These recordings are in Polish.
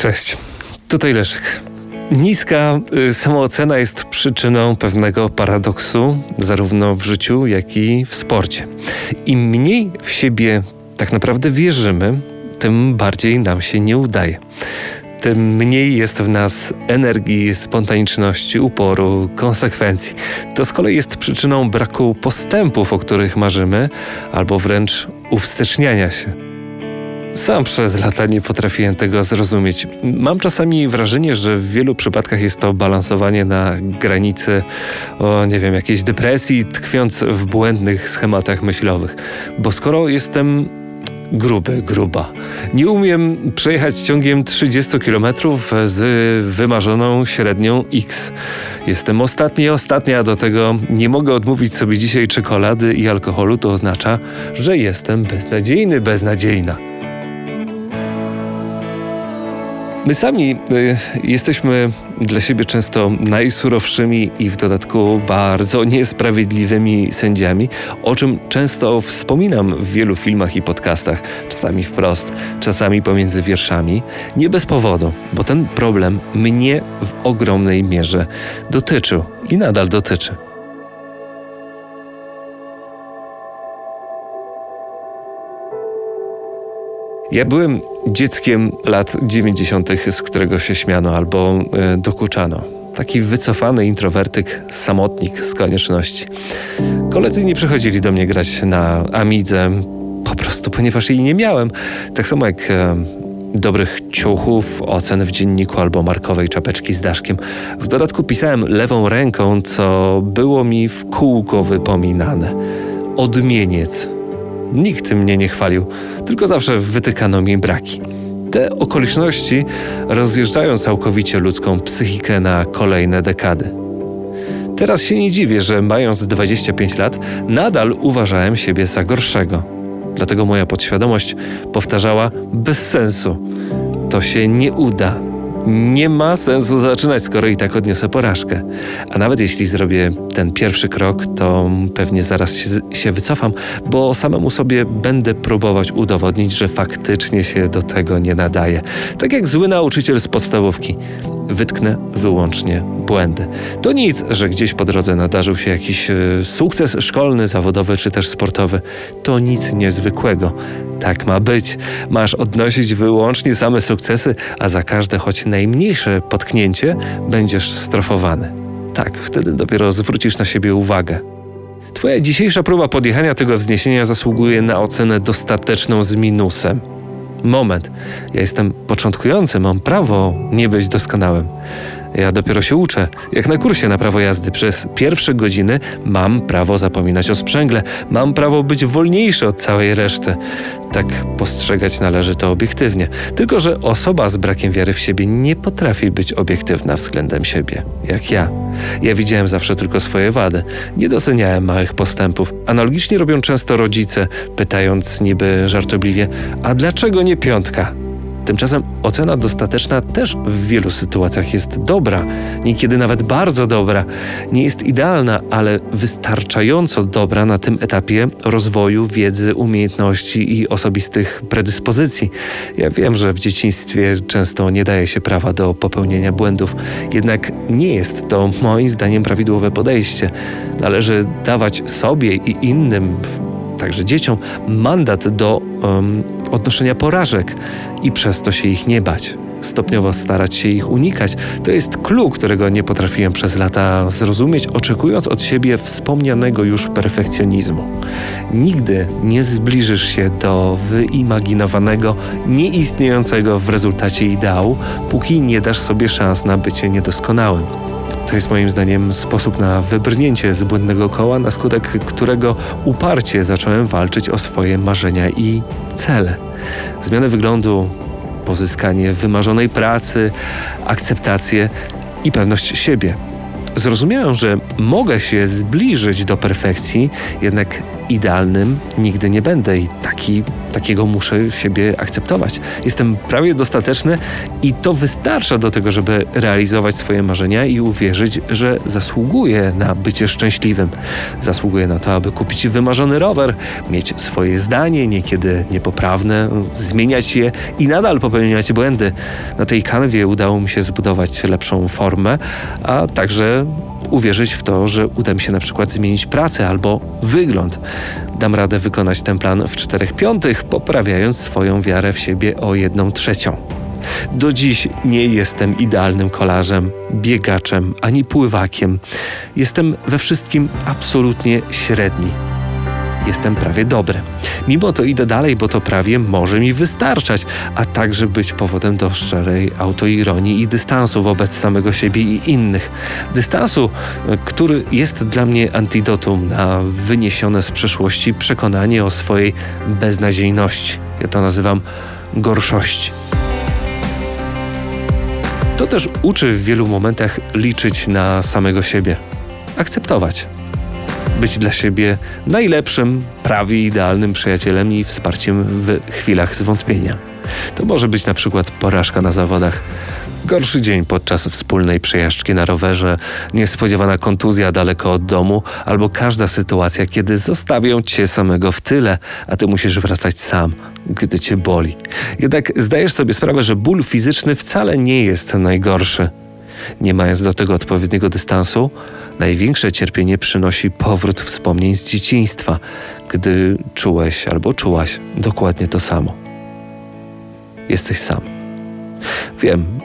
Cześć, tutaj Leszek. Niska y, samoocena jest przyczyną pewnego paradoksu, zarówno w życiu, jak i w sporcie. Im mniej w siebie tak naprawdę wierzymy, tym bardziej nam się nie udaje. Tym mniej jest w nas energii, spontaniczności, uporu, konsekwencji. To z kolei jest przyczyną braku postępów, o których marzymy, albo wręcz uwsteczniania się. Sam przez lata nie potrafiłem tego zrozumieć. Mam czasami wrażenie, że w wielu przypadkach jest to balansowanie na granicy, o nie wiem, jakiejś depresji, tkwiąc w błędnych schematach myślowych. Bo skoro jestem gruby, gruba. Nie umiem przejechać ciągiem 30 km z wymarzoną średnią X. Jestem ostatni, ostatnia, do tego nie mogę odmówić sobie dzisiaj czekolady i alkoholu, to oznacza, że jestem beznadziejny, beznadziejna. My sami y, jesteśmy dla siebie często najsurowszymi i w dodatku bardzo niesprawiedliwymi sędziami, o czym często wspominam w wielu filmach i podcastach, czasami wprost, czasami pomiędzy wierszami. Nie bez powodu, bo ten problem mnie w ogromnej mierze dotyczył i nadal dotyczy. Ja byłem dzieckiem lat 90., z którego się śmiano albo e, dokuczano. Taki wycofany introwertyk, samotnik z konieczności. Koledzy nie przychodzili do mnie grać na Amidze, po prostu ponieważ jej nie miałem. Tak samo jak e, dobrych ciuchów, ocen w dzienniku albo markowej czapeczki z daszkiem. W dodatku pisałem lewą ręką, co było mi w kółko wypominane. Odmieniec Nikt mnie nie chwalił, tylko zawsze wytykano mi braki. Te okoliczności rozjeżdżają całkowicie ludzką psychikę na kolejne dekady. Teraz się nie dziwię, że mając 25 lat, nadal uważałem siebie za gorszego. Dlatego moja podświadomość powtarzała bez sensu. To się nie uda, nie ma sensu zaczynać, skoro i tak odniosę porażkę. A nawet jeśli zrobię ten pierwszy krok, to pewnie zaraz się, się wycofam, bo samemu sobie będę próbować udowodnić, że faktycznie się do tego nie nadaje. Tak jak zły nauczyciel z podstawówki. Wytknę wyłącznie błędy. To nic, że gdzieś po drodze nadarzył się jakiś e, sukces szkolny, zawodowy czy też sportowy. To nic niezwykłego. Tak ma być. Masz odnosić wyłącznie same sukcesy, a za każde choć najmniejsze potknięcie będziesz strofowany. Tak, wtedy dopiero zwrócisz na siebie uwagę. Twoja dzisiejsza próba podjechania tego wzniesienia zasługuje na ocenę dostateczną z minusem. Moment, ja jestem początkujący, mam prawo nie być doskonałym. Ja dopiero się uczę. Jak na kursie na prawo jazdy przez pierwsze godziny mam prawo zapominać o sprzęgle, mam prawo być wolniejszy od całej reszty. Tak postrzegać należy to obiektywnie. Tylko, że osoba z brakiem wiary w siebie nie potrafi być obiektywna względem siebie, jak ja. Ja widziałem zawsze tylko swoje wady. Nie doceniałem małych postępów. Analogicznie robią często rodzice, pytając niby żartobliwie: A dlaczego nie piątka? Tymczasem ocena dostateczna też w wielu sytuacjach jest dobra, niekiedy nawet bardzo dobra. Nie jest idealna, ale wystarczająco dobra na tym etapie rozwoju wiedzy, umiejętności i osobistych predyspozycji. Ja wiem, że w dzieciństwie często nie daje się prawa do popełnienia błędów, jednak nie jest to moim zdaniem prawidłowe podejście. Należy dawać sobie i innym, także dzieciom, mandat do um, odnoszenia porażek i przez to się ich nie bać. Stopniowo starać się ich unikać. To jest clue, którego nie potrafiłem przez lata zrozumieć, oczekując od siebie wspomnianego już perfekcjonizmu. Nigdy nie zbliżysz się do wyimaginowanego, nieistniejącego w rezultacie ideału, póki nie dasz sobie szans na bycie niedoskonałym. To jest moim zdaniem sposób na wybrnięcie z błędnego koła, na skutek którego uparcie zacząłem walczyć o swoje marzenia i cele. Zmianę wyglądu, pozyskanie wymarzonej pracy, akceptację i pewność siebie. Zrozumiałem, że mogę się zbliżyć do perfekcji, jednak idealnym nigdy nie będę i taki, takiego muszę siebie akceptować. Jestem prawie dostateczny i to wystarcza do tego, żeby realizować swoje marzenia i uwierzyć, że zasługuję na bycie szczęśliwym. Zasługuję na to, aby kupić wymarzony rower, mieć swoje zdanie, niekiedy niepoprawne, zmieniać je i nadal popełniać błędy. Na tej kanwie udało mi się zbudować lepszą formę, a także uwierzyć w to, że uda mi się na przykład zmienić pracę albo wygląd. Dam radę wykonać ten plan w czterech piątych, poprawiając swoją wiarę w siebie o jedną trzecią. Do dziś nie jestem idealnym kolarzem, biegaczem ani pływakiem. Jestem we wszystkim absolutnie średni. Jestem prawie dobry. Mimo to idę dalej, bo to prawie może mi wystarczać, a także być powodem do szczerej autoironii i dystansu wobec samego siebie i innych. Dystansu, e, który jest dla mnie antidotum na wyniesione z przeszłości przekonanie o swojej beznadziejności. Ja to nazywam gorszości. To też uczy w wielu momentach liczyć na samego siebie, akceptować być dla siebie najlepszym, prawie idealnym przyjacielem i wsparciem w chwilach zwątpienia. To może być na przykład porażka na zawodach, gorszy dzień podczas wspólnej przejażdżki na rowerze, niespodziewana kontuzja daleko od domu, albo każda sytuacja, kiedy zostawią cię samego w tyle, a ty musisz wracać sam, gdy cię boli. Jednak zdajesz sobie sprawę, że ból fizyczny wcale nie jest najgorszy. Nie mając do tego odpowiedniego dystansu, największe cierpienie przynosi powrót wspomnień z dzieciństwa, gdy czułeś albo czułaś dokładnie to samo. Jesteś sam. Wiem,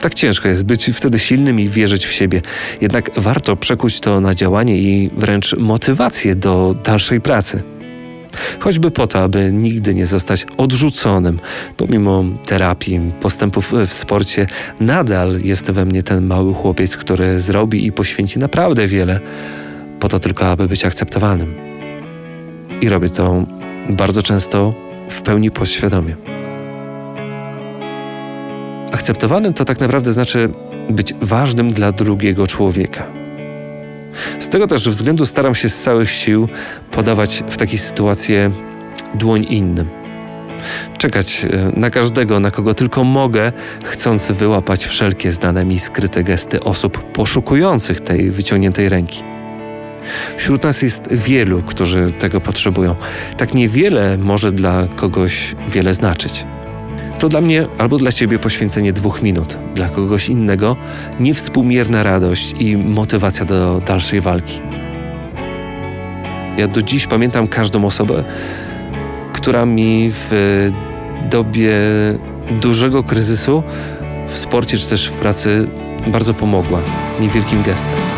tak ciężko jest być wtedy silnym i wierzyć w siebie. Jednak warto przekuć to na działanie i wręcz motywację do dalszej pracy choćby po to, aby nigdy nie zostać odrzuconym. Pomimo terapii, postępów w sporcie, nadal jest we mnie ten mały chłopiec, który zrobi i poświęci naprawdę wiele, po to tylko, aby być akceptowalnym. I robię to bardzo często w pełni podświadomie. Akceptowanym to tak naprawdę znaczy być ważnym dla drugiego człowieka. Z tego też względu staram się z całych sił podawać w takiej sytuacji dłoń innym. Czekać e, na każdego, na kogo tylko mogę, chcąc wyłapać wszelkie znane mi skryte gesty osób poszukujących tej wyciągniętej ręki. Wśród nas jest wielu, którzy tego potrzebują. Tak niewiele może dla kogoś wiele znaczyć. To dla mnie albo dla ciebie poświęcenie dwóch minut, dla kogoś innego niewspółmierna radość i motywacja do dalszej walki. Ja do dziś pamiętam każdą osobę, która mi w dobie dużego kryzysu w sporcie czy też w pracy bardzo pomogła niewielkim gestem.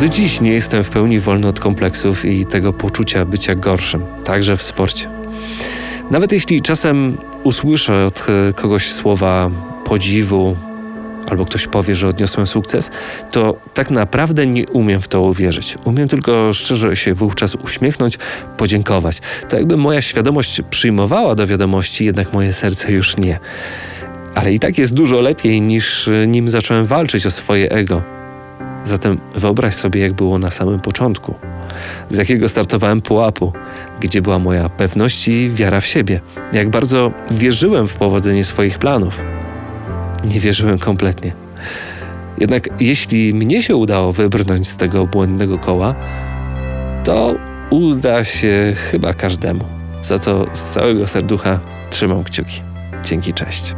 Do dziś nie jestem w pełni wolny od kompleksów i tego poczucia bycia gorszym, także w sporcie. Nawet jeśli czasem usłyszę od e, kogoś słowa podziwu, albo ktoś powie, że odniosłem sukces, to tak naprawdę nie umiem w to uwierzyć. Umiem tylko szczerze się wówczas uśmiechnąć, podziękować. To jakby moja świadomość przyjmowała do wiadomości, jednak moje serce już nie. Ale i tak jest dużo lepiej niż e, nim zacząłem walczyć o swoje ego. Zatem wyobraź sobie, jak było na samym początku, z jakiego startowałem pułapu, gdzie była moja pewność i wiara w siebie, jak bardzo wierzyłem w powodzenie swoich planów. Nie wierzyłem kompletnie. Jednak jeśli mnie się udało wybrnąć z tego błędnego koła, to uda się chyba każdemu, za co z całego serducha trzymam kciuki. Dzięki, cześć.